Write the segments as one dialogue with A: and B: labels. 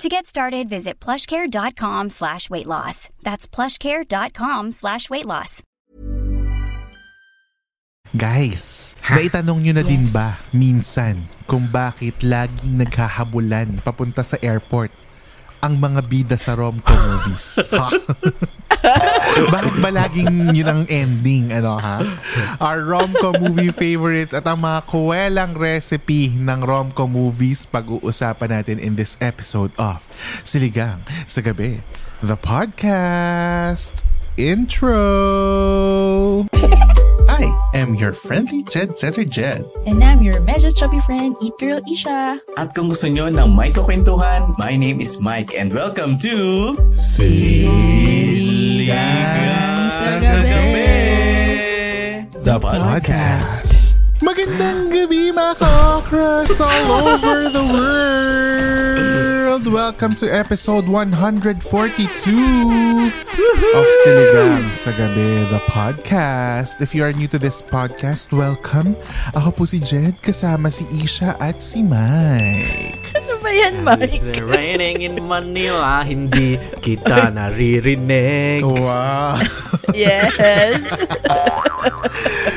A: To get started, visit plushcare.com slash weight loss. That's plushcare.com slash weight loss.
B: Guys, naitanong nyo na din ba minsan kung bakit laging naghahabulan papunta sa airport ang mga bida sa rom-com movies? Bakit ba laging yun ang ending? Ano ha? Our rom-com movie favorites at ang mga kuwelang recipe ng rom-com movies pag-uusapan natin in this episode of Siligang sa Gabi, the podcast intro. I am your friendly Jed Setter Jed.
C: And I'm your medyo chubby friend, Eat Girl Isha.
D: At kung gusto nyo ng may kukwentuhan, my name is Mike and welcome to Siligang sa Gabi,
B: The podcast. Magandang gabi mga ka-okras all over the world! Welcome to episode 142 of Siligang sa Gabi, the podcast. If you are new to this podcast, welcome. Ako po si Jed, kasama si Isha at si Mike.
C: Yan, Mike?
E: It's raining in Manila, hindi kita naririnig.
B: Wow!
C: Yes.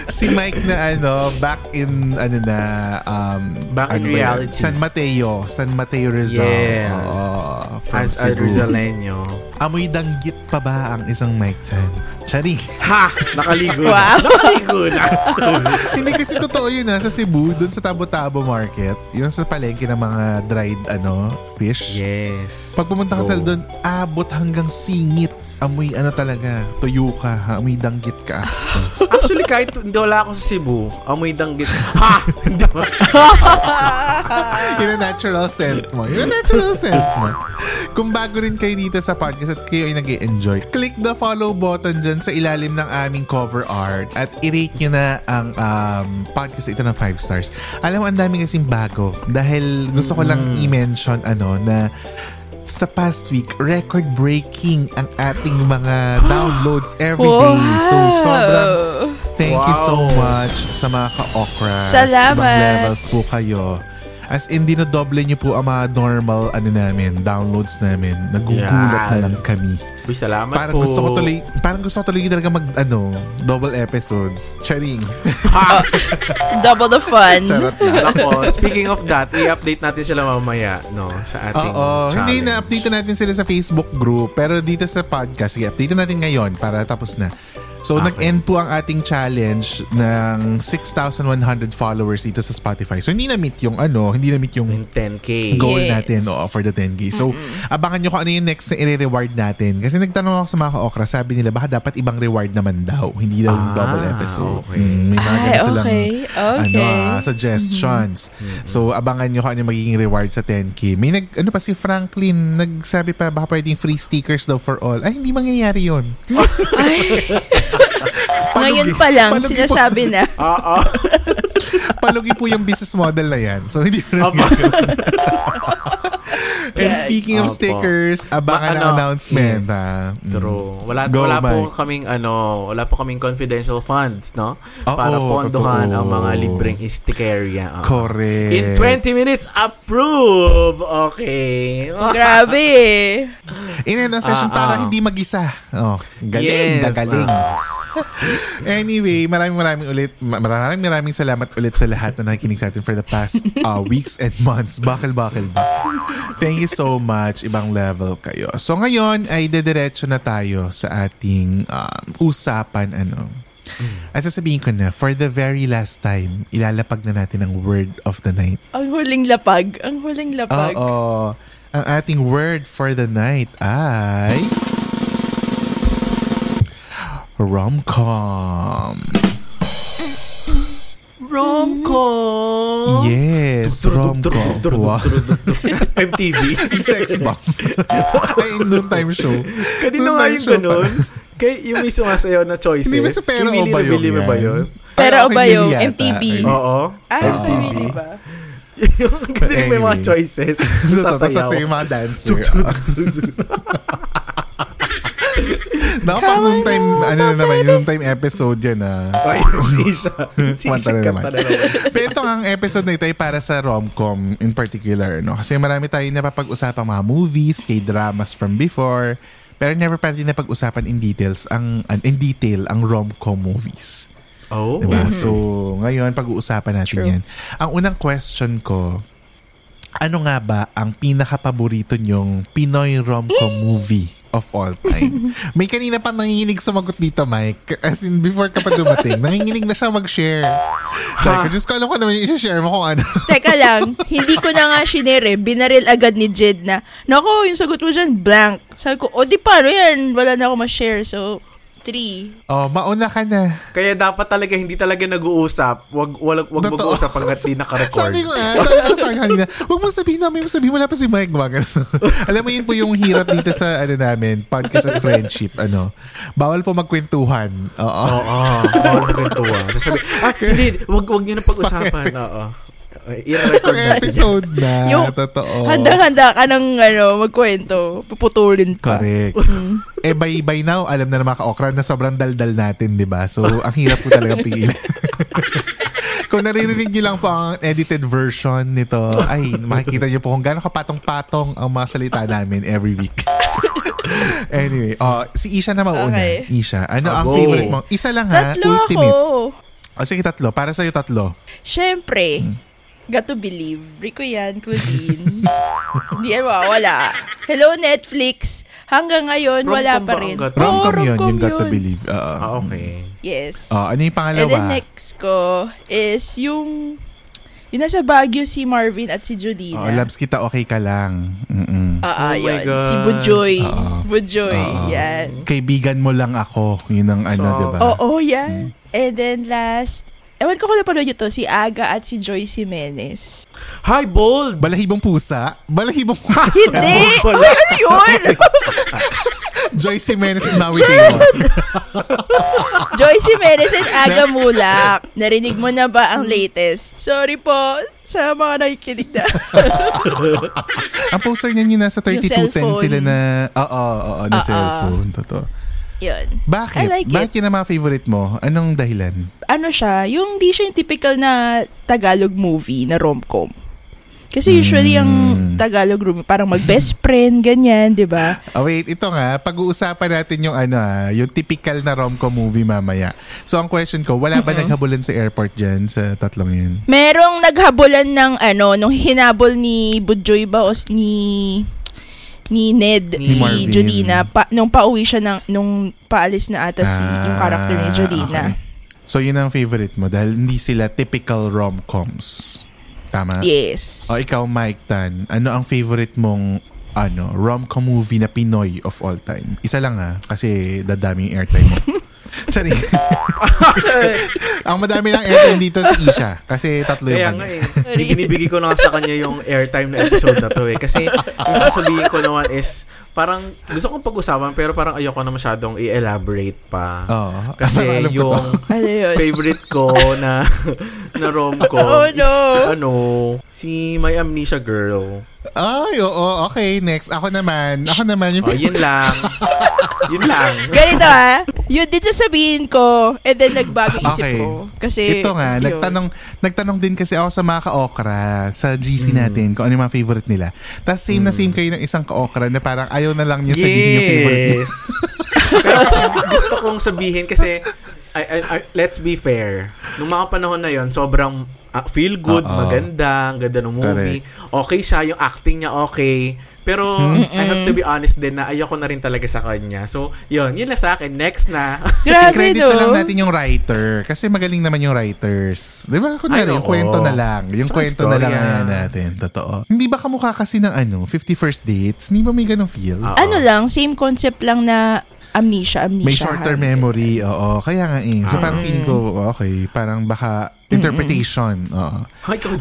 B: si Mike na ano, back in ano na um
E: Back in
B: ano ba yan?
E: reality.
B: San Mateo, San Mateo Rizal.
E: Yes.
B: Oo, from
E: As a
B: Cebu.
E: Rizaleño.
B: Amoy danggit pa ba ang isang Mike Chan? Chari.
E: Ha! Nakaligo
C: Wow.
E: na. Nakaligo na.
B: Hindi kasi totoo yun ha, sa Cebu, dun sa Tabo-Tabo Market, yun sa palengke ng mga dried ano, fish.
E: yes.
B: Pag pumunta ka
E: So,
B: doon, abot hanggang singit. Amoy ano talaga, tuyo ka, ha? amoy danggit ka.
E: Actually, kahit hindi wala ako sa Cebu, amoy danggit. Ha!
B: Yun ang natural scent mo. Yun ang natural scent mo. Kung bago rin kayo dito sa podcast at kayo ay nag enjoy click the follow button dyan sa ilalim ng aming cover art at i-rate nyo na ang um, podcast ito ng 5 stars. Alam mo, ang dami kasing bago dahil gusto ko lang i-mention ano na sa past week, record-breaking ang ating mga downloads every day. So, sobrang thank you so
E: Wow.
B: much sa mga ka-okras.
C: Salamat.
B: Ibang levels po kayo. As in, dinodoble niyo po ang mga normal ano namin, downloads namin. Nagugulat na
E: Yes.
B: lang kami.
E: Uy, salamat
B: Parang
E: po.
B: gusto ko tuloy, parang gusto ko tuloy talaga mag, ano, double episodes. Charing.
E: Ha!
C: Double the fun.
B: Charot na.
E: Ako, speaking of that, i-update natin sila mamaya, no? Sa ating
B: Oo,
E: challenge.
B: hindi na update natin sila sa Facebook group pero dito sa podcast, sige, update natin ngayon para tapos na. So,
E: Okay.
B: nag-end po ang ating challenge ng 6,100 followers dito sa Spotify. So, hindi na-meet yung ano, hindi na-meet yung
E: Yung 10K.
B: goal
C: Yes.
B: natin oo, for the 10K. So, abangan nyo kung ano yung next na i-reward natin. Kasi nagtanong ako sa mga ka-okra, sabi nila baka dapat ibang reward naman daw. Hindi daw yung
E: Ah,
B: double episode.
E: okay.
B: Mm, may mga
C: Ay,
B: ganun silang
C: okay.
B: ano,
C: Okay.
B: ah, suggestions. So, abangan nyo kung ano yung magiging reward sa 10K. May nag, ano pa si Franklin, nagsabi pa baka pwedeng free stickers daw for all. Ay, hindi mangyayari yun.
C: Ngayon pa lang, sinasabi na.
E: Oo.
B: Palugi po yung business model na yan. So, hindi ko na. And speaking of
E: Opo.
B: stickers, abangan
E: ano,
B: announcement.
E: yes.
B: ha? Mm.
E: True. Wala,
B: Go,
E: wala po
B: Mike.
E: kaming ano, wala po kaming confidential funds, no?
B: Oo,
E: Para pondohan
B: totoo.
E: ang mga libreng sticker-ya. Oo.
B: Correct.
E: In 20 minutes, approve! Okay.
C: Grabe.
B: In a session
E: Ah,
B: para
E: ah.
B: hindi mag-isa. Oh, galing,
E: Yes,
B: gagaling. anyway, maraming maraming ulit, ma- maraming maraming salamat ulit sa lahat na nakikinig sa atin for the past uh, weeks and months. Bakal-bakal ba? Thank you so much. Ibang level kayo. So ngayon ay dediretso na tayo sa ating um, usapan. Ano. At sasabihin ko na, for the very last time, ilalapag na natin ang word of the night.
C: Ang huling lapag. Ang huling lapag.
B: Oo. Ang ating word for the night ay... Rom-com.
E: Rom-com!
B: Yes, rom-com. Wow.
E: MTV.
B: Sex bomb. Ay, noon time show.
E: Kanino nga yung ganun? Kay, yung may sumasayaw na choices.
B: Hindi ba sa Pero
E: Yung
B: o ba yun
E: mo ba yun?
C: Pero
B: Ay,
C: o ba
B: yata.
C: MTV?
B: Ay,
E: Oo.
C: Ah, really ba?
E: yung galing may mga choices. Sasayaw.
B: sasayaw yung mga dancer. Dapat nung time, ano na naman, yung time episode yan ah.
E: Ay, si Isha. Si
B: Kumanta
E: Isha
B: na naman. Pero ito ang episode na ito ay para sa rom-com in particular. No? Kasi marami tayong napapag-usapang mga movies, kay dramas from before. Pero never pa rin napag-usapan in details ang an- in detail ang rom-com movies.
E: Oh.
B: Diba? So, ngayon pag-uusapan natin
C: True.
B: yan. Ang unang question ko, ano nga ba ang pinaka-paborito nyong Pinoy rom-com movie of all time? May kanina pa nanginginig sumagot dito, Mike. As in, before ka pa dumating, nanginginig na siya mag-share. Sabi ko, Diyos ko, alam ko naman yung share mo kung ano.
C: Teka lang, hindi ko na nga shinere. Binaril agad ni Jed na, Nako, yung sagot mo dyan, blank. Sabi ko, o di paano yan? Wala na ako ma-share. So, three.
B: oh, mauna ka na.
E: Kaya dapat talaga hindi talaga nag-uusap. Wag wag, wag
B: Totoo.
E: mag-uusap hangga't di naka-record.
B: Sabi ko nga, sabi ko sa kanina, huwag mo sabihin namin, mo sabihin, wala pa si Mike. Gumagano. Alam mo yun po yung hirap dito sa ano namin, podcast at friendship. Ano, bawal po magkwentuhan. Oo.
E: Oo. Bawal na kwentuhan. Tapos sabi, ah, hindi, wag, wag niyo na pag-usapan. Oo. I-record
B: Ang
E: sa akin.
B: episode na.
C: Yung
B: totoo.
C: Handang-handa ka ng ano, magkwento. Puputulin ka.
B: Correct. eh, by, by now, alam na mga ka-okra na sobrang daldal natin, di ba? So, ang hirap po talagang pigilan. kung naririnig niyo lang po ang edited version nito, ay, makikita niyo po kung gaano kapatong-patong ang mga salita namin every week. anyway, oh, si Isha na mauna.
C: Okay.
B: Isha, ano ang
E: Abo.
B: favorite mo? Isa lang ha,
C: Tatlo
B: ultimate.
C: ako.
B: O sige, tatlo. Para sa'yo, tatlo.
C: Siyempre, got to believe. Rico yan, Claudine. Hindi mawawala. Hello, Netflix. Hanggang ngayon, wala pa rin.
E: got-
B: Rom-com yun,
C: rom-com
B: yung Got to
C: yun.
B: Believe. Oo.
E: Ah, okay.
C: Yes.
B: Oh, ano yung
C: And
B: pangalawa?
C: then next ko is yung yung nasa Baguio si Marvin at si
B: Oh,
C: Judina.
B: loves kita, okay ka lang. Mm-mm.
C: Ah,
E: Oh my
C: yun.
E: God.
C: Si Bujoy.
B: Oo.
C: Bujoy,
B: Oo.
C: yan.
B: Kaibigan mo lang ako. Yun ang ano,
E: So-
B: di ba?
C: Oo, yan. And then last, ewan ko kung napanood nyo to, si Aga at si Joyce Jimenez.
E: Hi, bold!
B: Balahibong pusa? Balahibong pusa?
C: Hindi! Ay, ano yun?
B: Joyce Jimenez and Maui Taylor.
C: Joyce Jimenez and Aga Mulak. Narinig mo na ba ang latest? Sorry po sa mga nakikinig na.
B: ang poster niya nasa 3210
C: cellphone.
B: sila na, oo, oo, oo, na cellphone. Totoo.
C: Yun.
B: Bakit?
C: I like
B: Bakit
C: it.
B: yun ang mga favorite mo? Anong dahilan?
C: ano siya, yung di siya yung typical na Tagalog movie na rom-com. Kasi usually ang
B: Mm.
C: Tagalog movie parang mag-best friend, ganyan, di ba?
B: Oh, wait, ito nga, pag-uusapan natin yung ano ah, yung typical na rom-com movie mamaya. So, ang question ko, wala ba naghabulan sa airport dyan sa tatlong yun?
C: Merong naghabulan ng ano, nung hinabol ni Budjoy ba o ni ni Ned
E: Ni
C: si
B: Marvin.
C: Jolina pa, nung pauwi siya ng nung paalis na ata si
B: Ah,
C: yung character ni Jolina.
B: okay. So, yun ang favorite mo dahil hindi sila typical rom-coms. Tama?
C: Yes.
B: O ikaw, Mike Tan, ano ang favorite mong ano, rom-com movie na Pinoy of all time? Isa lang ha, kasi dadaming airtime mo. Sorry. ang madami lang airtime dito si Isha. Kasi tatlo yung
E: Kaya
B: kanya.
E: nga eh. Binibigay ko na sa kanya yung airtime na episode na to eh. Kasi yung sasabihin ko naman is, parang gusto kong pag-usapan pero parang ayoko na masyadong i-elaborate pa.
B: Oo.
E: Kasi
B: ko
E: yung favorite ko na na rom-com
C: Oh, no.
E: is ano, si My Amnesia Girl.
B: Ay, oo, okay. Next. Ako naman. Ako naman. Yung
E: Oh, yun lang. yun lang.
C: Ganito ah. Yun din sasabihin ko and then nagbago isip
B: Okay.
C: ko. Kasi
B: Ito nga,
C: yun.
B: nagtanong, nagtanong din kasi ako sa mga ka-okra sa GC natin kung ano yung mga favorite nila. Tapos same na same kayo ng isang ka-okra na parang ayaw na lang niya sabihin yung favorite niya.
E: Yes. Pero kasi gusto kong sabihin kasi I, I, I- let's be fair. Nung mga panahon na yon sobrang ah, feel good,
B: Oo.
E: maganda, ang ganda ng movie. Okay siya, yung acting niya okay. Pero I have to be honest din na ayoko na rin talaga sa kanya. So, yun, yun lang sa akin. Next na.
C: Grabe
B: I-credit
C: no.
B: na lang natin yung writer. Kasi magaling naman yung writers. Di ba? Kunyari,
E: Ay,
B: yung kwento na lang. Yung
E: Tsaka
B: kwento na lang natin. Totoo. Hindi ba kamukha kasi ng ano, 50 First Dates? Hindi ba may ganong feel?
E: Oo.
C: Ano lang, same concept lang na amnesia, amnesia.
B: May short-term memory, oo. Kaya nga eh. So parang feeling ko, okay, parang baka interpretation. Oo.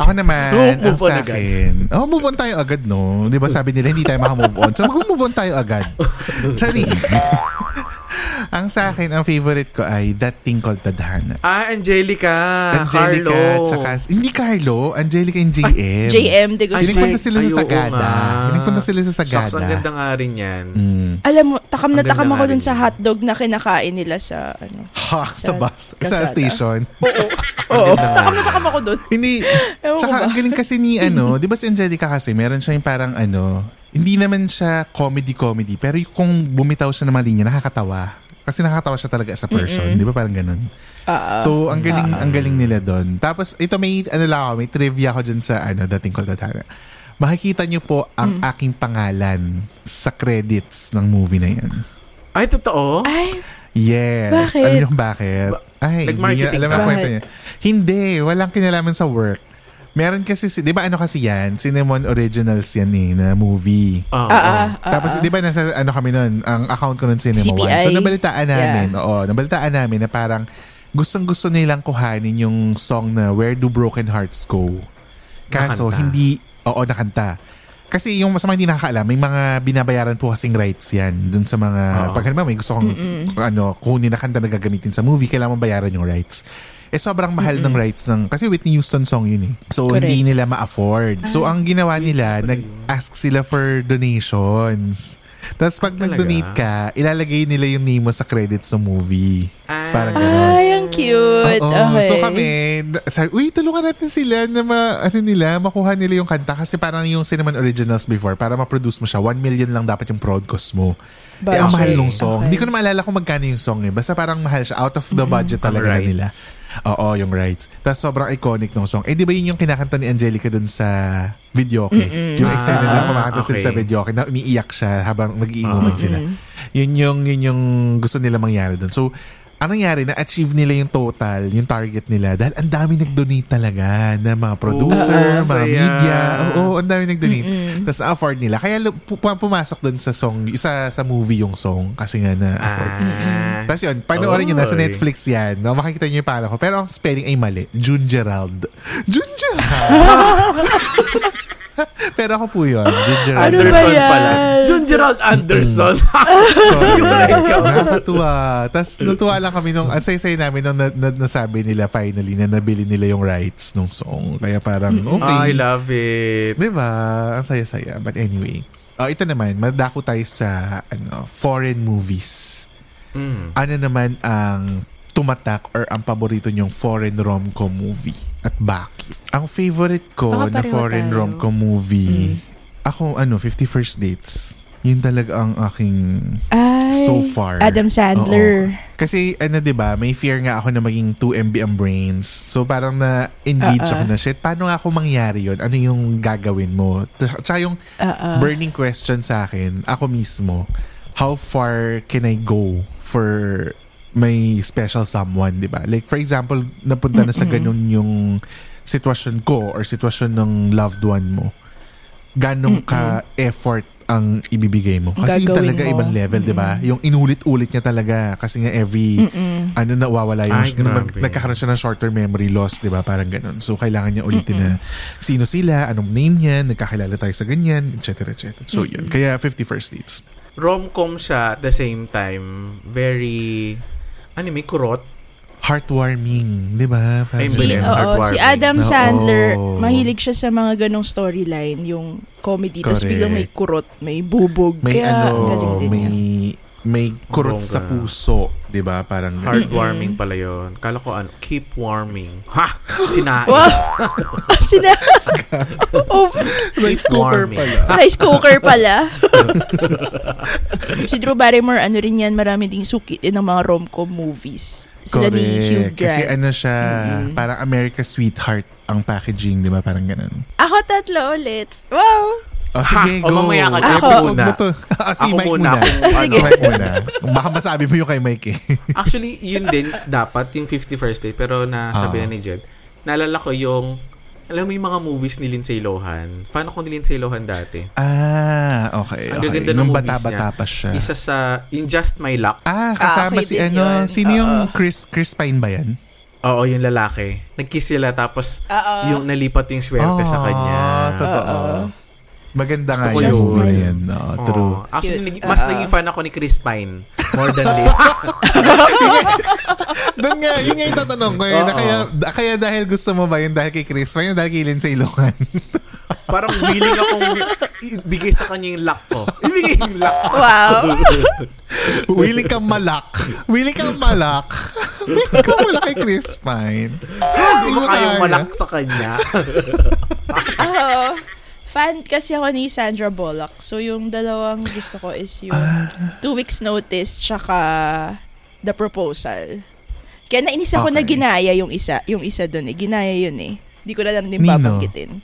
B: Ako naman,
E: Oh,
B: ang
E: move on
B: sa akin, oh, move on tayo agad, no? Di ba sabi nila, hindi tayo maka-move on. So, mag-move on tayo agad. Sorry. Ang sa akin, ang favorite ko ay That Thing Called Tadhana.
E: Ah, Angelica.
B: Angelica,
E: Carlo.
B: tsaka, hindi Carlo, Angelica and JM.
C: JM de
E: Ay,
C: Guzman.
B: Pinagpunta sila sa
E: oo
B: Sagada. Pinagpunta sila sa
E: Shucks,
B: Sagada.
E: ang ganda nga rin yan.
B: Mm.
C: Alam mo, takam na takam ako dun sa hotdog na kinakain nila sa ano.
B: Ha, sa bus, sa
C: Kasada.
B: station.
C: Oo,
E: nga
C: takam na takam ako dun.
B: Hindi. Tsaka ang galing kasi ni ano, di ba si Angelica kasi meron siya yung parang ano, hindi naman siya comedy-comedy, pero kung bumitaw siya ng mga linya, nakakatawa. Kasi nakakatawa siya talaga as a person, di ba parang ganun?
C: Ah, ah.
B: So, ang galing, ang galing nila doon. Tapos, ito may, ano lang ako, may trivia ko dyan sa, ano, dating Kolkatana. Makikita niyo po ang
C: Mm.
B: aking pangalan sa credits ng movie na yan.
E: Ay, totoo?
C: Ay,
B: Yes.
C: Bakit?
B: Alam niyo bakit? Ay, hindi
E: nag-marketing
B: niya alam ang kwento niya. Hindi, walang kinalaman sa work. Meron kasi, si- di ba ano kasi yan? Cinnamon Originals yan eh, na movie.
E: Oo.
C: ah, ah, ah,
B: Tapos, di ba, nasa ano kami nun, ang account ko nun Cinema
C: CBI?
B: One. So, nabalitaan namin, oo, nabalitaan namin na parang gustong-gusto nilang kuhanin yung song na Where Do Broken Hearts Go? Kaso,
E: Nakanta.
B: hindi, oo, nakanta. Kasi yung sa mga hindi nakakaalam, may mga binabayaran po kasing rights yan dun sa mga,
E: Oo.
B: pag halimbawa may gusto kong, ano, kunin na kanta na gagamitin sa movie, kailangan bayaran yung rights. Eh sobrang mahal ng rights ng, kasi Whitney Houston song yun eh. So
C: Correct.
B: hindi nila ma-afford. So ang ginawa nila, nag-ask sila for donations. Tapos pag
E: Talaga?
B: nag-donate ka, ilalagay nila yung name mo sa credits ng movie.
E: Ah.
B: Parang gano'n.
C: Ay, ang cute.
B: Oo.
C: okay.
B: So kami, sabi, uy, tulungan natin sila na ma, ano nila, makuha nila yung kanta kasi parang yung Cinnamon Originals before, para ma-produce mo siya, 1 million lang dapat yung prod cost mo. Eh, ang
C: Budget.
B: mahal nung song.
C: Okay.
B: Hindi ko na maalala kung magkano yung song eh. Basta parang mahal siya. Out of the budget
E: Ang
B: talaga na
E: rights.
B: nila. Oo, yung rights. Tapos sobrang iconic ng song. Eh, di ba yun yung kinakanta ni Angelica dun sa video okay? Yung eksena na
E: Ah,
B: kumakanta sila
E: okay.
B: sa video okay na umiiyak siya habang nagiinuman sila. Yun yung, yun yung gusto nila mangyari dun. So, ang nangyari, na-achieve nila yung total, yung target nila dahil ang dami nag-donate talaga na mga producer,
E: Oo,
B: mga
E: saya.
B: media. Oo, ang dami nag-donate. Tapos na-afford nila. Kaya pu- pu- pumasok dun sa song, sa, sa movie yung song kasi nga na-afford.
E: Ah.
B: Tapos yun, panoorin nyo na sa. Netflix yan. No? Makikita nyo yung pangalan ko. Pero ang spelling ay mali. June Gerald. June Gerald! Pero ako po yun. June Gerald.
C: Ano
E: Anderson pala. Jun Gerald Anderson.
B: Correct.
E: Yung.
B: Nakakatuwa. Tapos natuwa lang kami nung, ang say namin nung na, na, nasabi nila finally na nabili nila yung rights nung song. Kaya parang, okay.
E: I love it.
B: Diba? Ang saya-saya. But anyway. Oh, ito naman, madako tayo sa ano, foreign movies.
E: Mm.
B: Ano naman ang tumatak or ang paborito nyong foreign rom-com movie? At bakit? Ang favorite ko
C: Baka
B: na foreign
C: tayo.
B: rom-com movie, ako ano, 50 First Dates. Yun talaga ang aking
C: Ay,
B: so far.
C: Adam Sandler.
B: Oo. Kasi ano 'di ba, may fear nga ako na maging 2MB ang brains. So parang na engage
C: ah.
B: ako na shit. Paano nga ako mangyari 'yon? Ano yung gagawin mo? Tsaka yung
C: ah.
B: burning question sa akin, ako mismo, how far can I go for may special someone, 'di ba? Like for example, napunta na sa ganun yung sitwasyon ko or sitwasyon ng loved one mo. Ganong ka effort ang ibibigay mo. Kasi
C: Gagawin
B: talaga
C: mo.
B: ibang level, 'di ba? Yung inulit-ulit niya talaga kasi nga every ano nawawala yung
E: Ay, grabe.
B: nagkakaroon siya ng short-term memory loss, 'di ba? Parang ganun. So kailangan niya ulitin na sino sila, anong name niya, nagkakilala tayo sa ganyan, etc. etc. So yun. Kaya 50 first dates.
E: Rom-com siya at the same time. Very, ano may kurot.
B: Heartwarming, 'di ba? Parang
C: Si, oo, si Adam
B: Oo.
C: Sandler, mahilig siya sa mga ganong storyline, yung comedy, tapos biglang may kurot, may bubog.
B: may
C: Kaya,
B: ano, may
C: niya.
B: May kurot sa
E: Bongga.
B: puso, 'di ba? Parang.
E: Heartwarming pala yon. Kala ko ano, keep warming. Ha! Sinain.
C: Sina... oh,
B: rice cooker pala.
C: rice cooker pala. si Drew Barrymore, ano rin yan, marami ding suki din ng mga rom-com movies. Sila ni Hugh
B: Correct.
C: Grant.
B: Kasi ano siya, parang America's Sweetheart ang packaging, 'di ba? Parang ganun.
C: Ako tatlo ulit. Wow!
B: Oh, sige,
E: Ha! O,
B: go.
E: mamaya ka
C: na. Ako.
B: Episode
E: muna.
B: to. Ah, si
E: Ako
B: Mike
E: muna,
B: muna.
E: ako,
B: Si
E: ano.
B: Mike muna. Baka masabi mo yung kay Mike eh.
E: Actually, yun din dapat yung 51st date pero nasabi
B: Ah.
E: na ni Jed. Naalala ko yung alam mo yung mga movies ni Lindsay Lohan. Fan ako ni Lindsay Lohan dati.
B: ah, okay.
E: Ang
B: okay.
E: gaganda ng
B: Nung
E: movies
B: bata-bata
E: niya.
B: pa siya.
E: Isa sa in Just My Luck.
B: Ah, kasama
C: okay
B: si ano,
C: yun.
B: sino yung
C: Oo.
B: Chris Chris Pine ba yan?
E: Oo, yung lalaki. Nagkiss sila tapos
C: Oo.
E: yung nalipat yung swerte sa kanya.
B: Ah, totoo. Maganda nga
E: Gusto ko
B: yung
E: yun.
B: No,
E: Oo.
B: true.
E: Actually, nag- mas
C: Oo.
E: naging fan ako ni Chris Pine. More than Liv.
B: Doon nga, yun nga yung tatanong ko. Eh, na
E: Oo.
B: kaya, kaya dahil gusto mo ba yun dahil kay Chris? Ba yun dahil kay Lindsay Lohan?
E: Parang willing akong ibigay sa kanya yung luck ko. Ibigay yung luck ko.
C: Wow.
B: Willing kang malak. Willing kang malak. Willing kang malak kay Chris Pine.
E: Hindi mo kayang malak sa kanya.
C: Oo. Fan kasi ako ni Sandra Bullock. So, yung dalawang gusto ko is yung Two Weeks Notice tsaka The Proposal. Kaya nainis ako na
B: Okay.
C: ginaya yung isa. Yung isa dun eh. Ginaya yun eh. Hindi ko na lang din
B: Nino?
C: babanggitin.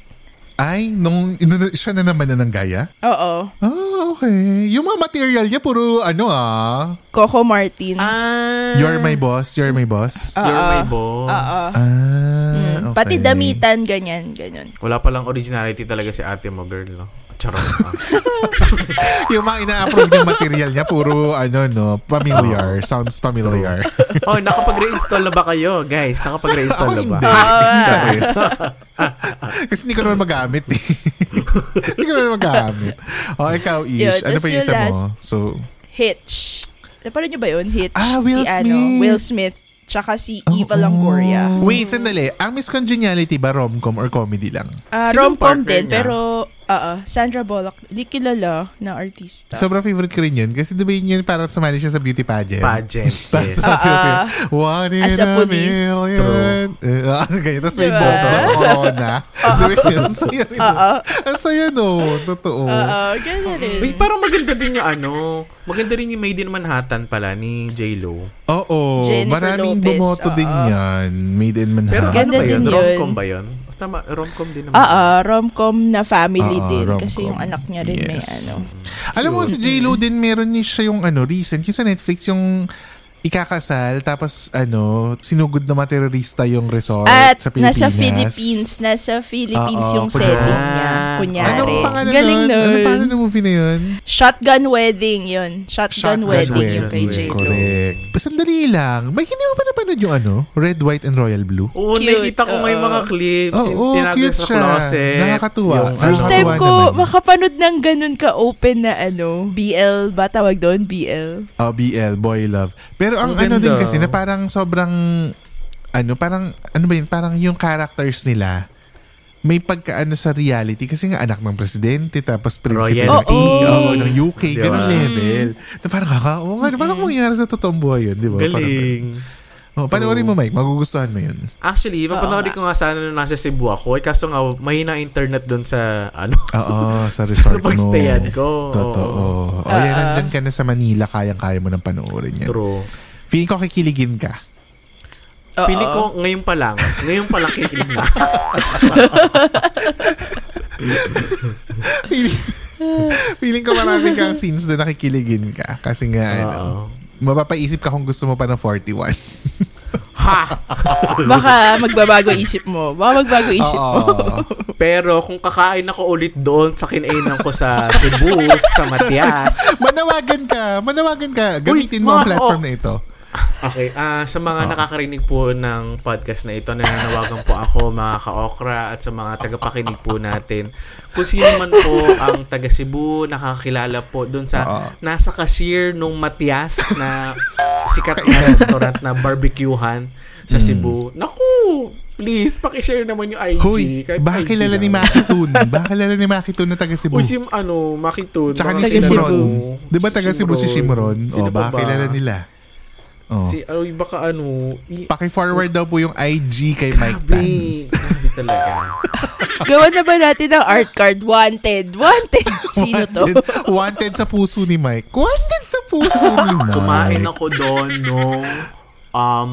B: Ay, nung inu- siya na naman na ng gaya?
C: Oo.
B: Ah, okay. Yung mga material niya, puro ano ah.
C: Coco Martin.
E: Ah.
B: You're my boss, you're my boss.
E: You're
C: Oo.
E: my boss.
C: Oo.
B: Ah, okay.
C: Pati damitan, ganyan, ganyan.
E: Wala palang originality talaga si ate mo, girl, no? Charot.
B: yung mga ina-approve ng material niya, puro ano, no, familiar. Sounds familiar.
E: oh, nakapag-reinstall na ba kayo, guys? Nakapag-reinstall na ba?
B: hindi. Kasi hindi ko naman magamit eh. hindi ko naman magamit. O, ikaw, Ish.
C: Yun,
B: ano pa yung isa mo? So,
C: Hitch. Napanood niyo ba yun? Hitch.
B: Ah, Will
C: si, Ano,
B: Smith.
C: Will Smith. Tsaka si Eva Longoria.
B: wait, sandali. Ang Miss Congeniality ba rom-com or comedy lang?
C: Ah,
E: Sinong
C: rom-com din,
E: niya?
C: pero oo, Sandra Bullock, di kilala na artista.
B: Sobrang favorite ko rin yun. Kasi diba yun yun, parang sumali siya sa beauty pageant.
E: Pageant.
B: Tapos
E: Yes.
B: yes. sila
C: Ah,
B: sila, one in
C: as
B: a,
C: a police.
B: million. Eh, ah, ganyan. Tapos may
C: Diba?
B: bomba sa corona. Diba yun? Ang saya rin. Ang saya no. Totoo.
C: Oo, ganyan rin.
E: Wait, parang maganda din yung ano, maganda rin yung Made in Manhattan pala ni J-Lo.
B: Oo.
C: Jennifer
B: Maraming
C: Lopez,
B: bumoto din
C: oo.
B: yan. Made in Manhattan.
E: Pero
C: Ganda
E: ano ba
C: yun.
E: Rom-com ba yun? Tama, rom-com din naman.
C: Oo, rom-com na family
B: Oo,
C: din.
B: rom-com.
C: Kasi yung anak niya rin may
B: Yes.
C: ano.
B: Alam mo, si J-Lo din, meron niya siya yung ano, recent, yung sa Netflix, yung ikakasal, tapos ano, sinugod na mga terorista yung resort
C: At
B: sa Pilipinas.
C: nasa Philippines, nasa Philippines
B: Oo,
C: yung
B: kunyari.
C: setting niya. Kunyari.
B: Anong pangalan
C: Galing
B: nun?
C: nun.
B: Ano pangalan ng movie na yun?
C: Shotgun Wedding yun. Shotgun, Wedding yung kay
E: Wedding.
C: J-Lo.
B: Correct. Sandali lang. May hindi mo ba napanood yung ano? Red, White, and Royal Blue?
E: Oo,
C: Cute,
E: nakikita ko nga yung
C: oo.
E: mga clips.
B: Oo,
E: yung tinago
B: cute
E: sa
B: siya.
E: closet.
B: Nakakatuwa.
E: Yung,
C: First
B: Nakakatuwa
C: time ko
B: naman.
C: makapanood ng ganun ka-open na ano, BL ba tawag doon? BL.
B: Oh, BL, Boy Love. Pero ang
E: Ang
B: ano din kasi na parang sobrang ano, parang ano ba yun, parang yung characters nila may pagkaano sa reality kasi nga anak ng presidente tapos prinsipe ng,
E: Royalty.
B: Oo, ng UK,
E: Diba?
B: ganun level. Na parang kaka, oo nga, parang mangyayari sa totoong buhay yun, di ba? Parang-
E: Galing.
B: Oh, panoorin mo, Mike. Magugustuhan mo yun.
E: Actually, mapanood ko nga sana nung nasa Cebu ako. Eh, kaso nga, mahina internet doon sa, ano,
B: Oo, sa
E: sa
B: resort mo.
E: pagstayan ko.
B: Totoo. Oh, yan, nandyan ka na sa Manila, kayang-kaya mo nang panoorin yan.
E: True.
B: Feeling ko kikiligin ka.
C: Oo.
E: Feeling ko ngayon pa lang, ngayon pa lang kikilig na.
B: feeling, feeling ko maraming kang scenes doon nakikiligin ka. Kasi nga, ano, mapapaisip ka kung gusto mo pa ng 41.
E: Ha!
C: Baka magbabago isip mo. Baka magbago isip mo.
B: Oo.
E: Pero kung kakain ako ulit doon sa kinainan ko sa Cebu, sa Matias.
B: Manawagan ka. Manawagan ka. Gamitin mo ang
E: ma-
B: platform
E: oh.
B: na ito.
E: Okay, ah sa mga nakakarinig po ng podcast na ito, nananawagan po ako mga ka-okra at sa mga tagapakinig po natin. Kung sino man po ang taga Cebu, nakakilala po doon sa
B: Oo.
E: nasa cashier nung Matias na sikat na restaurant na barbecuehan sa Cebu. Naku! Please, pakishare naman yung IG.
B: Hoy, baka
E: IG
B: kilala ni Makitun. Baka kilala ni Makitun na taga Cebu.
E: Uy, si ano, Makitun.
B: Tsaka
E: baka
B: ni Shimron. Di ba taga Cebu si Shimron? O,
E: pa
B: baka
E: ba?
B: kilala nila. Oh.
E: Si, ay, baka ano, i-
B: Paki-forward daw po yung IG kay Mike
E: Grabe.
B: Tan.
E: Grabe talaga.
C: Gawa na ba natin ng art card? Wanted. Wanted. Sino to?
B: Wanted, wanted sa puso ni Mike. Wanted sa puso ni Mike.
E: Kumain ako doon nung um,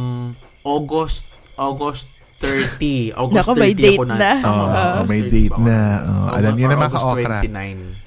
E: August August 30. August
C: Naku,
E: 30
C: may date
E: ako na.
C: na.
B: Oo, may
E: August 30
B: date
E: ako
B: na. Oo, alam niyo naman
E: August
B: ka-okra.
E: 29.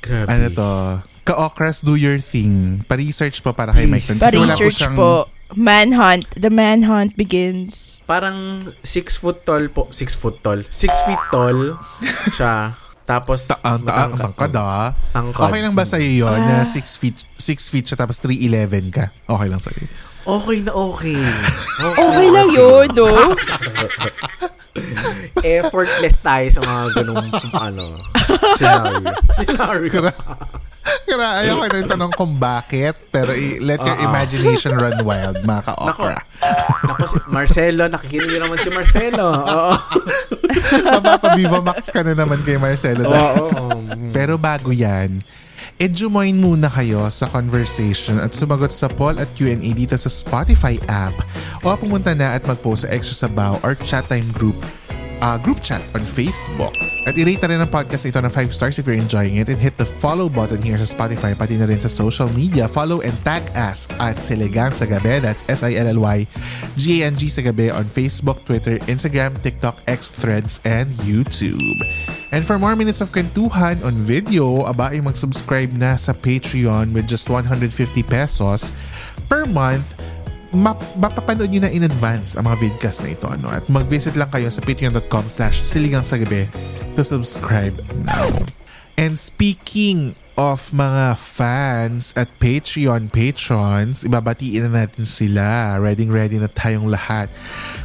E: Grabe.
B: Ano to? Ka-okras, do your thing. Pa-research po para kay Mike. Wala
C: Pa-research
B: siyang-
C: po. Manhunt. The manhunt begins.
E: Parang 6 foot tall po. 6 foot tall. 6 feet tall siya. Tapos,
B: Ta- ang ta- ang tangkad ah.
E: Tangkad.
B: Okay lang ba sa'yo yun na 6 feet 6 feet siya tapos 3'11 ka? Okay lang sa'yo.
E: Okay na okay.
C: Okay lang yun, no?
E: Effortless tayo sa mga ganung ano, scenario. Scenario.
B: Kaya ayoko na yung tanong kung bakit, pero i- let your imagination run wild, mga ka-okra.
E: Nako, si Marcelo, nakikinig naman si Marcelo. Oo.
B: Mapapabiva Max ka na naman kay Marcelo.
E: Oo.
B: Pero bago yan, edumoin muna kayo sa conversation at sumagot sa poll at Q&A dito sa Spotify app o pumunta na at mag-post sa Extra Sabaw or chat time group uh, group chat on Facebook. At i-rate na rin ang podcast ito ng 5 stars if you're enjoying it and hit the follow button here sa Spotify pati na rin sa social media. Follow and tag us at Siligang sa Gabi. That's S-I-L-L-Y G-A-N-G sa Gabi on Facebook, Twitter, Instagram, TikTok, X Threads, and YouTube. And for more minutes of kwentuhan on video, aba ay mag-subscribe na sa Patreon with just 150 pesos per month map- mapapanood nyo na in advance ang mga vidcast na ito. Ano? At mag-visit lang kayo sa patreon.com slash siligang sa gabi to subscribe now. And speaking of mga fans at Patreon patrons, ibabatiin na natin sila. Ready ready na tayong lahat.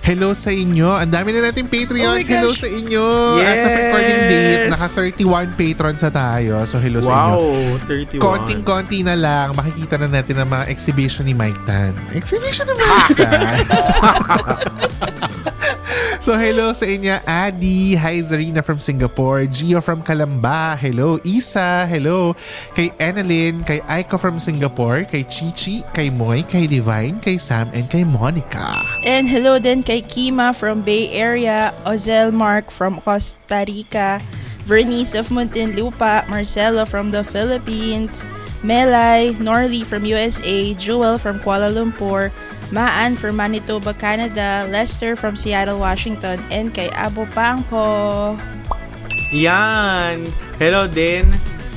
B: Hello sa inyo. Ang dami na natin Patreons.
C: Oh
B: hello sa inyo. As of recording date,
E: Yes.
B: naka 31 patrons na tayo. So hello sa inyo.
E: Wow, 31.
B: Konting-konti na lang, makikita na natin ang mga exhibition ni Mike Tan. Exhibition ni Mike Tan? so hello sa inyo, Adi. Hi, Zarina from Singapore. Gio from Kalamba. Hello, Isa. Hello. Kay Annalyn, kay Aiko from Singapore, kay Chichi, kay Moy, kay Divine, kay Sam, and kay Monica.
C: And hello din kay Kima from Bay Area, Ozel Mark from Costa Rica, Vernice of Muntinlupa, Marcelo from the Philippines, Melay, Norley from USA, Jewel from Kuala Lumpur, Maan from Manitoba, Canada, Lester from Seattle, Washington, and kay Abo Pangko.
E: Yan. Hello din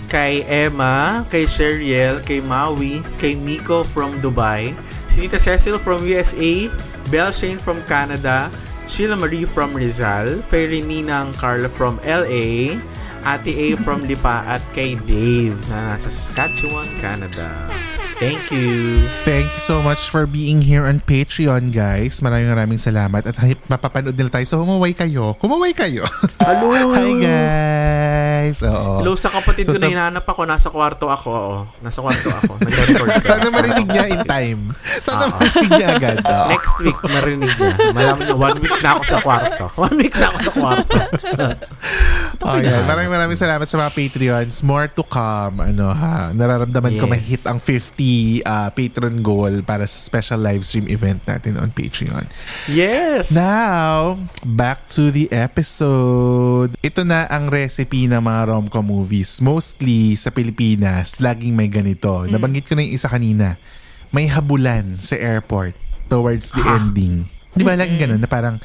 E: kay Emma, kay Sheriel, kay Maui, kay Miko from Dubai, si Tita Cecil from USA, Belle Shane from Canada, Sheila Marie from Rizal, Fairy Ninang Carla from LA, Ate A from Lipa at kay Dave na nasa Saskatchewan, Canada. Thank you.
B: Thank you so much for being here on Patreon, guys. Maraming maraming salamat. At mapapanood nila tayo. So, humaway kayo. Kumaway kayo.
E: Hello.
B: Hi, guys. Oo.
E: Hello sa kapatid
B: So,
E: ko na
B: sa-
E: hinahanap ako. Nasa kwarto ako. Oo. Nasa kwarto ako. Nag-record ka.
B: Sana marinig niya in time. Sana marinig niya agad. Oo.
E: Next week, marinig niya. Malaman niya, one week na ako sa kwarto. One week na ako sa kwarto.
B: Oh, yan. Maraming maraming salamat sa mga Patreons. More to come. Ano ha, nararamdaman ko
E: Yes.
B: may hit ang 50 uh, patron goal para sa special live stream event natin on Patreon.
E: Yes!
B: Now, back to the episode. Ito na ang recipe ng mga rom-com movies. Mostly sa Pilipinas, laging may ganito. Nabanggit ko na yung isa kanina. May habulan sa airport towards the ending. Di ba laging ganun na parang,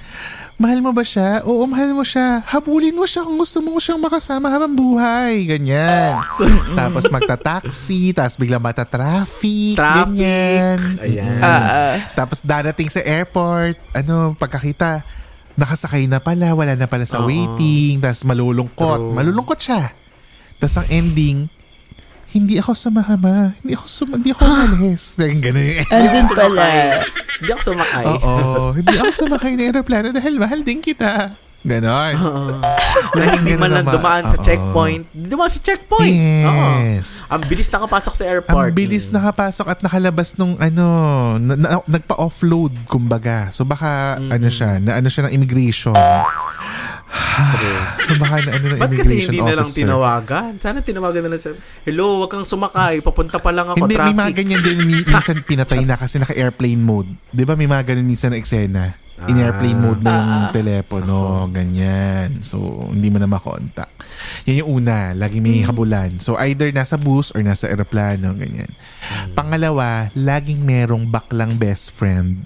B: mahal mo ba siya? Oo, mahal mo siya. Habulin mo siya kung gusto mo siyang makasama habang buhay. Ganyan. tapos magta-taxi, tapos biglang mata-traffic.
E: Traffic.
B: Ganyan.
E: Ayan.
C: Ah,
B: Tapos dadating sa airport, ano, pagkakita, nakasakay na pala, wala na pala sa waiting, tapos malulungkot.
E: True.
B: Malulungkot siya. Tapos ang ending, hindi ako sumama. Hindi ako sum hindi ako umalis. Dahil ganun
C: andun pala.
E: Hindi ako sumakay.
B: Oo. hindi ako sumakay ng aeroplano dahil mahal din kita. Ganon.
E: Na hindi man lang dumaan sa checkpoint. Dumaan sa checkpoint.
B: Yes.
E: Oo. Ang bilis nakapasok sa airport.
B: Ang bilis nakapasok at nakalabas nung ano, na, na- nagpa-offload kumbaga. So baka ano siya, na ano siya ng immigration. Baka na ano ng
E: Ba't kasi hindi na lang
B: officer.
E: tinawagan? Sana tinawagan na lang sa, Hello, wag kang sumakay. Papunta pa lang ako.
B: Hindi, may mga
E: traffic.
B: ganyan din. mi- Minsan pinatay na kasi naka-airplane mode. Di ba may mga ganun minsan na eksena? In airplane mode na yung telepono, ganyan. So, hindi mo na makontak. Yan yung una, lagi may habulan. So, either nasa bus or nasa aeroplano, ganyan. Pangalawa, laging merong baklang best friend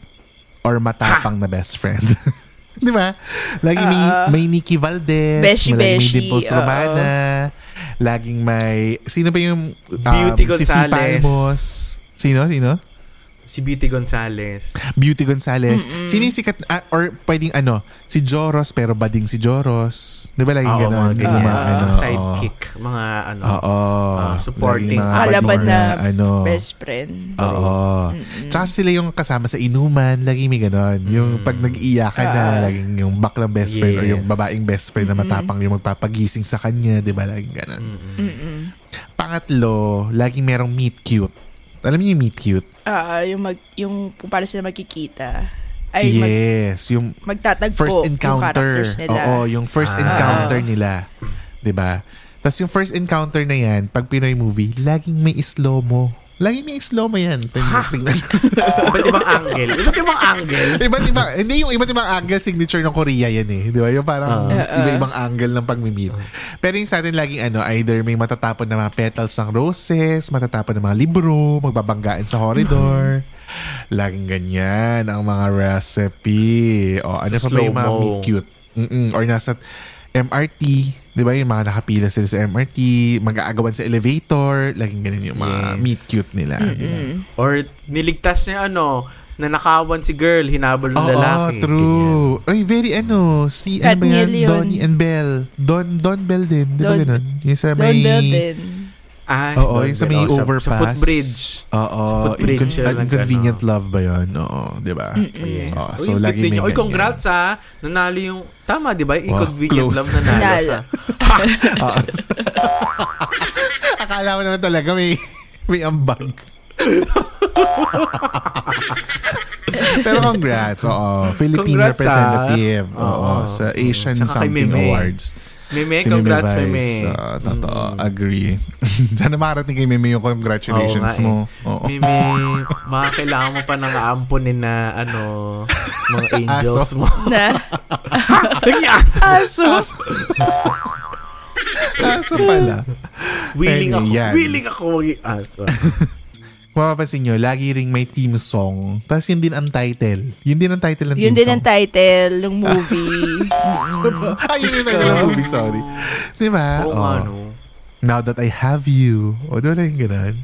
B: or matapang na best friend. Di ba? Lagi may, may Nikki Valdez,
C: Beshi,
B: lagi may Dimples
C: oo.
B: Romana, laging may, sino ba yung um,
E: Beauty
B: si Fee. Palmos? Sino? Sino?
E: Si Beauty Gonzales.
B: Beauty Gonzalez. Sino yung sikat, ah, or pwedeng ano, si Joros pero bading si Joros. Di ba laging
E: Oo,
B: ganon?
E: mga ganyan.
B: mga ano,
E: sidekick. Mga ano.
B: Oo.
E: Ah, supporting.
B: Laging mga bading
C: na
B: ano.
C: best friend.
B: Oo. Tsaka sila yung kasama sa inuman, lagi may ganon. Yung pag nag-iiyakan na, laging yung baklang best friend or yung babaeng best friend na matapang yung magpapagising sa kanya, di ba? Laging ganon. Pangatlo, laging merong meet cute. Alam niyo yung meet cute?
C: Ah, yung mag yung kung paano sila magkikita. Ay mag,
B: yes, yung
C: magtatagpo
B: first
C: yung
B: encounter.
C: characters nila.
B: Oo, yung first
E: Ah.
B: encounter nila. 'Di ba? Tapos yung first encounter na yan, pag Pinoy movie, laging may slow-mo. Laging may slow-mo yan. Tingnan, tingnan.
E: Iba't ibang angle. Iba't ibang angle.
B: iba't iba, hindi yung iba't ibang angle signature ng Korea yan eh. Di ba? Yung parang iba-ibang angle ng pagmi-meet. Pero yung sa atin laging ano, either may matatapon na mga petals ng roses, matatapon ng mga libro, magbabanggaan sa corridor. Laging ganyan ang mga recipe. O ano pa ba yung mga meet cute? Mm-mm. Or nasa MRT, di ba yung mga nakapila sila sa MRT, mag-aagawan sa elevator, laging ganun yung mga
E: Yes.
B: meet cute nila. ba?
E: Or niligtas niya ano, na nakawan si girl, hinabol ng
B: Oo,
E: lalaki.
B: true. Ay, very ano, si ano ba yan? Donnie and Bell. Don, Don Bell din. Di ba
C: Don-
B: ganun? Yung sa
C: Don
B: may...
C: Bell din.
E: Ah,
B: Oo, yung sa may.
E: Oh,
B: overpass.
E: Sa, footbridge.
B: Oo,
E: Sa footbridge
B: incon- uh,
E: nag-
B: inconvenient
E: ano.
B: love ba yun? Oo, di ba?
E: Yes.
B: Oo, so,
E: yung
B: lagi may ganyan.
E: congrats ha. Nanalo yung, tama di ba? Inconvenient
B: close.
E: love nanalo
C: Nanalo.
E: sa.
B: Akala mo naman talaga may may ambag. Pero congrats, oo. Philippine
E: Congrats, ah.
B: representative. Oo, sa Asian
E: Tsaka
B: Something. Awards.
E: Meme,
B: Si
E: congrats
B: Vice.
E: Meme.
B: Oo, totoo. Agree. Sana makarating kay Meme yung congratulations
E: Oo nga eh.
B: mo. Oo.
E: Mimi, mga kailangan mo pa ng aampunin na ano, mga angels
B: Aso.
E: mo.
C: Na,
E: Naging aso.
C: aso.
B: Aso pala.
E: Willing ako.
B: Anyway, yan.
E: Willing ako maging aso.
B: Mapapansin nyo, lagi ring may theme song. Tapos yun din ang title. Yun din ang title ng
C: Yun
B: theme
C: din ang
B: song.
C: title ng movie.
B: Ay, yun yung title ng movie, sorry. Di ba?
E: Oo
B: Oo.
E: nga, no.
B: Now that I have you. O, di ba na yung ganun?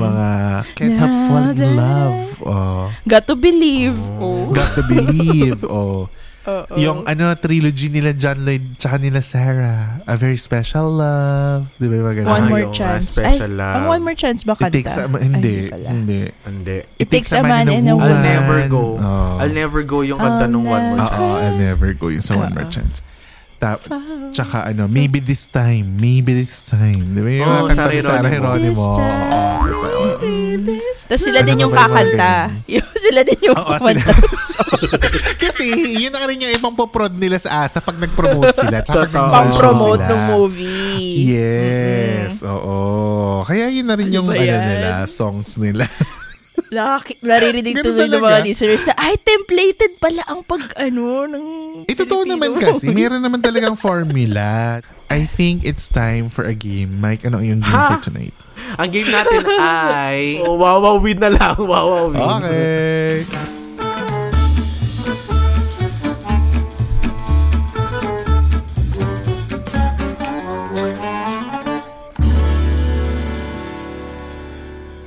B: Mga can't help falling in love. Oh.
C: Got to believe. Oh.
B: Got to believe. Oh. Yung ano, trilogy nila John Lloyd tsaka nila Sarah. A Very Special Love. Di ba yung?
C: One
E: Ah,
C: more
E: yung,
C: chance.
E: special
C: Ay,
E: love.
C: ang one more chance ba
B: It
C: kanta?
B: takes a, hindi,
C: Ay,
B: hindi.
E: Hindi.
C: It takes a man and a
B: woman.
E: I'll never go.
B: Oh.
E: I'll never go yung kanta
C: I'll
E: nung One More
B: Oo,
E: Chance.
B: I'll never go yung sa One More Chance. Ta- tsaka ano, maybe this time, maybe this time. Di ba yung mga kanta ni Sarah.
E: Geronimo?
C: This time.
B: Oo.
C: Tapos sila
B: Ano
C: din yung kakanta. Yung sila din yung
B: Oo,
C: kumanta.
B: Kasi yun na rin yung ibang poprod nila sa ASA pag nag-promote sila. Tsaka pag
C: Pang-promote ng movie.
B: Yes, oo. Kaya yun na rin
C: Ano
B: yung ano
C: yan?
B: nila, songs nila.
C: Nakaki- naririnig
B: Ganun
C: tuloy ng
B: talaga.
C: mga listeners na, ay, templated pala ang pag, ano, ng
B: Eh, totoo
C: Filipino
B: naman kasi.
C: movies."
B: Meron naman talagang formula. I think it's time for a game. Mike, ano yung game
E: Ha?
B: for tonight?
E: Ang game natin ay oh, Wawa win na lang. Wawa win.
B: Okay.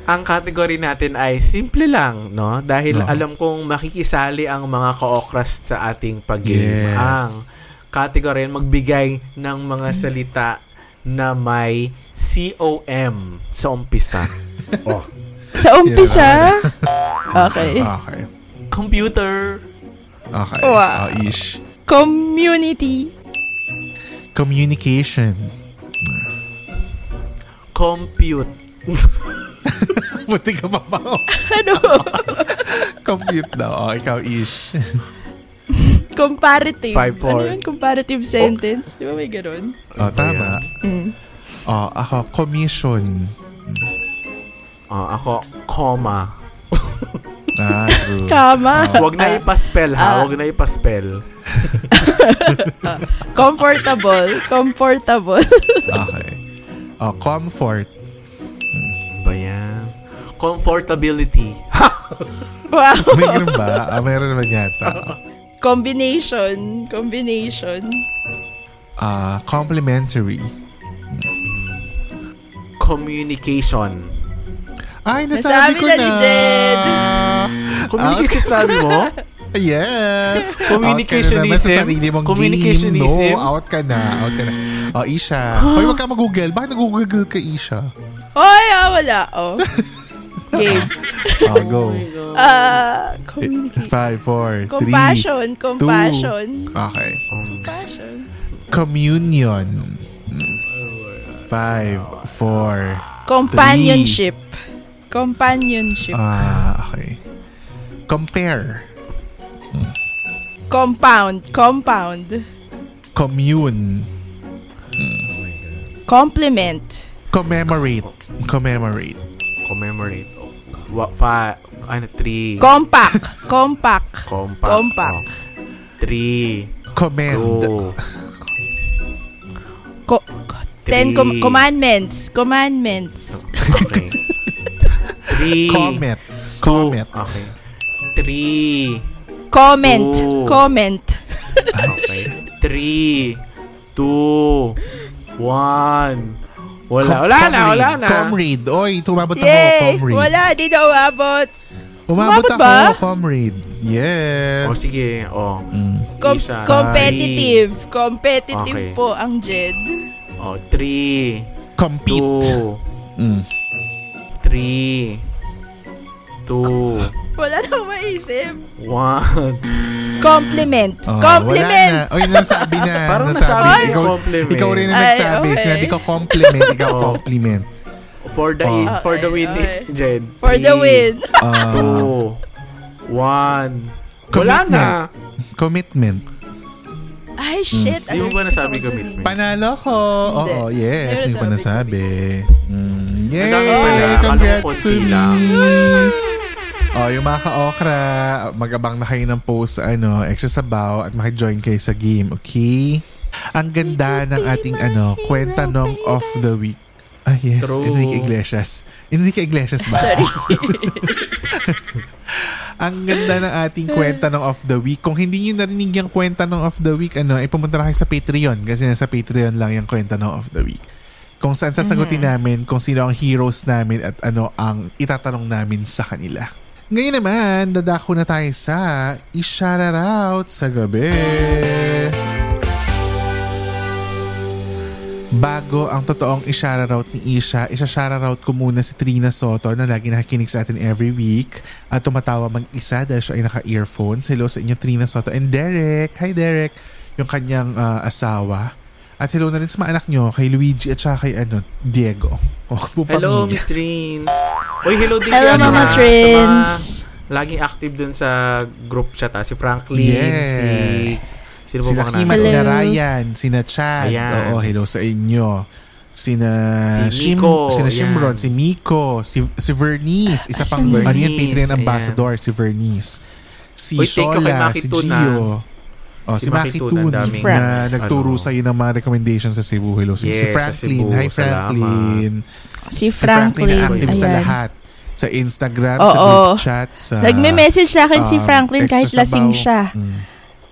E: Ang category natin ay simple lang, no? Dahil
B: No.
E: alam kong makikisali ang mga ka-okras sa ating pag-game.
B: Yes.
E: Ang category ay magbigay ng mga salita na may COM sa umpisa. oh.
C: Sa umpisa? okay.
B: Okay.
E: Computer.
B: Okay.
C: Wow.
B: Oh, ish.
C: Community.
B: Communication.
E: Compute.
B: Buti ka pa ba?
C: Ano?
B: Compute daw. Oh, ikaw, Ish.
C: Comparative.
E: Five, four.
C: Ano yun? Comparative sentence. Di ba may ganun?
B: Oh, tama.
C: Mm.
B: Oh, ako, commission.
E: Ah, ako, comma.
B: Ah, true.
C: Kama.
E: Huwag na ipaspell ha. Huwag na ipaspell.
C: Comfortable. Comfortable.
B: Okay. Oh, comfort.
E: Ba yan? Comfortability.
C: wow.
B: May ganun ba? Ah, meron naman yata.
C: Combination. Combination.
B: Ah, complimentary.
E: Communication.
B: Ay, nasabi,
C: Nasabi
B: ko
C: na
B: na.
C: ni Jed.
E: Communication sabi mo?
B: Yes.
E: Communicationism?
B: Out ka na naman sa sarili mong
E: Communicationism?
B: game. No, out ka na. Out ka na. Oh, Isha. Hoy, wag ka mag-google. Bakit nag-google ka, Isha?
C: Hoy, ah, wala. Oh. Game.
B: Oh, go.
C: Ah, communicate.
B: Five, four, three,
C: Compassion. Compassion.
B: Okay.
C: Compassion.
B: Communion. Five, four,
C: Companionship. Companionship.
B: ah, okay. Compare.
C: Compound. Compound.
B: Commune.
C: Compliment.
B: Commemorate. Commemorate.
E: Commemorate. Wa, fa, ano, three.
C: Compact. Compact.
E: Compact.
C: Compact.
E: Oh. Three.
B: Commend.
E: Two.
C: Co- ten com- commandments. Commandments.
E: Okay. Three.
B: Comet.
E: Two.
B: Comet.
E: Okay. Three.
C: Comment.
E: Two.
C: Comment.
E: Okay. Three. Two. One. Wala. Wala na. Wala na.
B: Comrade. Oy, tumabot ako.
C: Yay!
B: Comrade.
C: Wala, di na umabot.
B: Umabot
C: Umabot
B: ako.
C: ba?
B: Comrade. Yes.
E: O sige. O.
C: Com-
E: Isa.
C: competitive. Competitive
E: Okay.
C: po ang Jed.
E: O. Three.
B: Compete.
E: Two.
B: Mm.
E: Three. Two.
C: Wala na akong maisip.
E: One.
C: Compliment.
B: Oh,
C: Compliment.
B: Wala na. Oy, nasabi na.
E: Parang
B: nasabi.
E: nasabi
B: ikaw,
E: compliment.
B: ikaw rin
C: Ay,
B: nagsabi.
C: okay.
B: Sinabi ko compliment. Ikaw
E: Oh.
B: compliment.
E: For the
B: Oh.
E: for the win,
C: okay.
E: Jed.
C: For the win.
B: Ah,
E: Two. One. Wala na.
B: commitment.
C: Ay, shit.
E: Di mo
C: Ano
E: ba
C: yung
E: nasabi commitment?
B: Panalo ko.
C: Hindi.
B: Oo, yes.
C: Hindi
B: Hindi
C: mo
B: pa
C: nasabi.
B: Mm, yay!
E: Ang
B: Congrats to me.
E: lang.
B: Oh, yung mga ka-okra, mag-abang na kayo ng post ano, extra sabaw at makijoin kayo sa game, okay? Ang ganda ng ating ano, kwenta nung of the week. Ah, yes.
E: True.
B: Enrique Iglesias. Enrique Iglesias ba?
C: Sorry.
B: Ang ganda ng ating kwenta ng of the week. Kung hindi nyo narinig yung kwenta ng of the week, ano, ay pumunta na kayo sa Patreon kasi nasa Patreon lang yung kwenta ng of the week. Kung saan sasagutin namin kung sino ang heroes namin at ano ang itatanong namin sa kanila. Ngayon naman, dadako na tayo sa i-shoutout sa gabi. Bago ang totoong i-shoutout ni Isha, isa-shoutout ko muna si Trina Soto na lagi nakikinig sa atin every week at tumatawa mag-isa dahil siya ay naka-earphones. Hello sa inyo Trina Soto and Derek. Hi Derek, yung kanyang ah, asawa. At hello na rin sa mga anak nyo, kay Luigi at saka kay ano, Diego. Oh,
E: Hello. Miss Trins. Uy, hello din
C: Hello,
E: kay ano,
C: Mama
E: ha,
C: Trins.
E: Laging active dun sa group chat ha. Si Franklin,
B: Yes.
E: si... Sino po
B: Sina
E: bang
B: Kima,
E: nanay?
B: sina
C: Hello.
B: Ryan, sina Chad.
E: Ayan.
B: Oo, hello sa inyo. Sina
E: Si Miko,
B: sina
E: ayan.
B: Shimron, si Miko, si, si Vernice, isa pang
C: Asan
B: ano
E: Vernice,
B: Patreon
E: ayan.
B: ambassador, si Vernice. Si
E: Uy,
B: Shola, si Gio. Oh,
E: Si
B: si,
E: Maki daming,
B: na
C: ano,
B: nagturo sa iyo ng mga recommendations sa Cebu. Hello. Si, si
E: Yes, sa
B: Franklin.
E: Cebu.
B: Hi, Franklin.
C: Si
B: Si Franklin
C: Franklin.
B: na active sa
C: Ayan.
B: lahat. Sa Instagram, sa
C: Oo.
B: group chat, sa...
C: Nagme-message sa akin si
B: um,
C: Franklin kahit
B: extra
C: lasing siya.
B: Mm.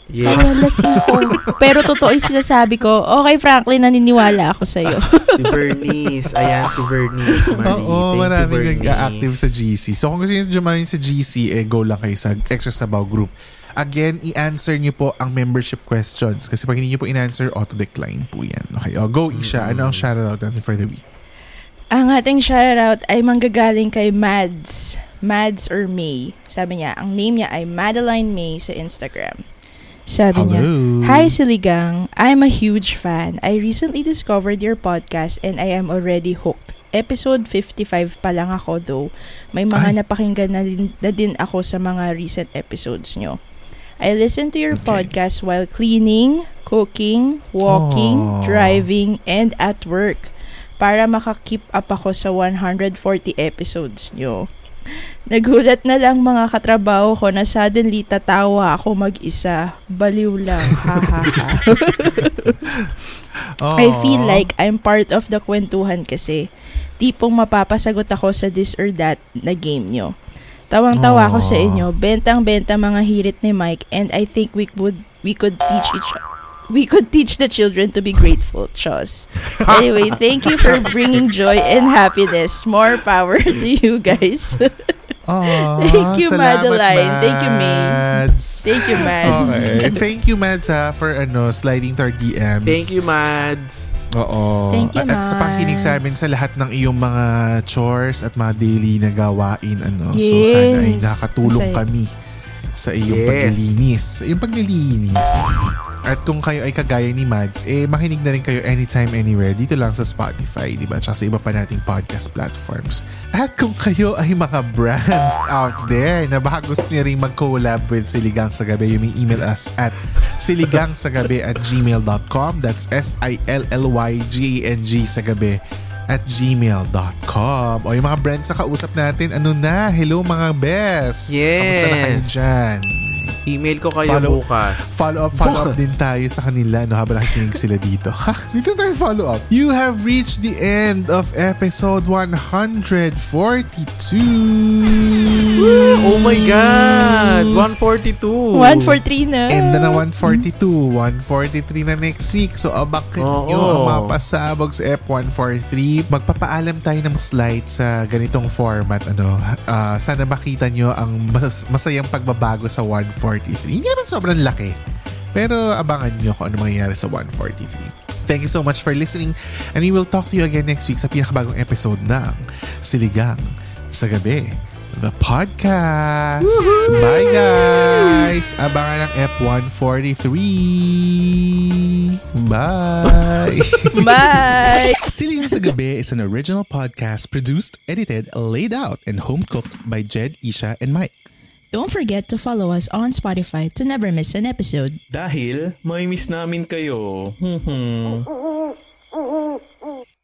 E: Yeah.
C: Kaya lasing ko. Pero totoo yung sinasabi ko, okay Franklin, naniniwala ako sa'yo.
E: si Vernice. Ayan, si Vernice. Marie.
B: Oo,
E: Thank
B: maraming nag-active sa GC. So kung gusto nyo jumain sa GC, eh, go lang kayo sa Extra Sabaw group. Again, i-answer nyo po ang membership questions. Kasi pag hindi nyo po in-answer, auto-decline po yan. Okay, oh, go Isha. Ano ang shoutout natin for the week?
C: Ang ating shoutout ay manggagaling kay Mads. Mads or May. Sabi niya, ang name niya ay Madeline May sa Instagram. Sabi niya,
B: Hello.
C: Hi Siligang, I'm a huge fan. I recently discovered your podcast and I am already hooked. Episode 55 pa lang ako though. May mga
B: Ay.
C: napakinggan na din, na din ako sa mga recent episodes nyo. I listen to your
B: Okay.
C: podcast while cleaning, cooking, walking,
B: Aw.
C: driving, and at work para makakip up ako sa 140 episodes nyo. Nagulat na lang mga katrabaho ko na suddenly tatawa ako mag-isa. Baliw lang. Ha ha ha. I feel like I'm part of the kwentuhan kasi. Tipong mapapasagot ako sa this or that na game nyo. Tawang-tawa ako sa inyo. Bentang-benta mga hirit ni Mike and I think we could we could teach each we could teach the children to be grateful, Chos. Anyway, thank you for bringing joy and happiness. More power to you guys.
B: Aw,
C: Thank you,
B: salamat,
C: Madeline. Thank you, May.
B: Mads.
C: Thank you, Mads.
B: Okay. Thank you, Mads, ha, for ano, sliding to our DMs.
E: Thank you, Mads.
B: Oo.
C: Thank you,
B: At sa pakikinig sa amin
C: Mads.
B: sa lahat ng iyong mga chores at mga daily na gawain. Ano. So,
C: Yes.
B: sana ay nakatulong
C: Masaya.
B: kami sa iyong
E: Yes.
B: paglilinis. Iyong paglilinis. At kung kayo ay kagaya ni Mads, eh makinig na rin kayo anytime, anywhere. Dito lang sa Spotify, di ba? Tsaka sa iba pa nating podcast platforms. At kung kayo ay mga brands out there na baka gusto niya rin mag-collab with Siligang sa Gabi, you may email us at siligangsagabi at gmail.com. That's S-I-L-L-Y-G-A-N-G sa gabi at gmail.com. O yung mga brands na kausap natin, ano na? Hello mga best!
E: Yes.
B: Kamusta na kayo dyan?
E: Email ko kayo
B: Follow-
E: bukas.
B: Follow up, follow up din tayo sa kanila no, habang nakikinig sila dito. Ha? Dito tayo follow up. You have reached the end of episode 142.
E: Oh my God! 142.
C: 143 na.
B: And na 142, 143 na next week. So, abakin
E: Oo.
B: nyo ang mga pasabog sa F143. Magpapaalam tayo ng slides sa ganitong format. Ano, Ah, sana makita nyo ang mas- masayang pagbabago sa 143. Hindi naman sobrang laki. Pero abangan nyo kung ano mangyayari sa 143. Thank you so much for listening and we will talk to you again next week sa pinakabagong episode ng Siligang sa Gabi. The podcast. Bye guys! Abangan ang F143. Bye!
C: Bye!
B: Siligang sa Gabi is an original podcast produced, edited, laid out, and home cooked by Jed, Isha, and Mike.
F: Don't forget to follow us on Spotify to never miss an episode.
D: Dahil may miss namin kayo. Hmm, hmm.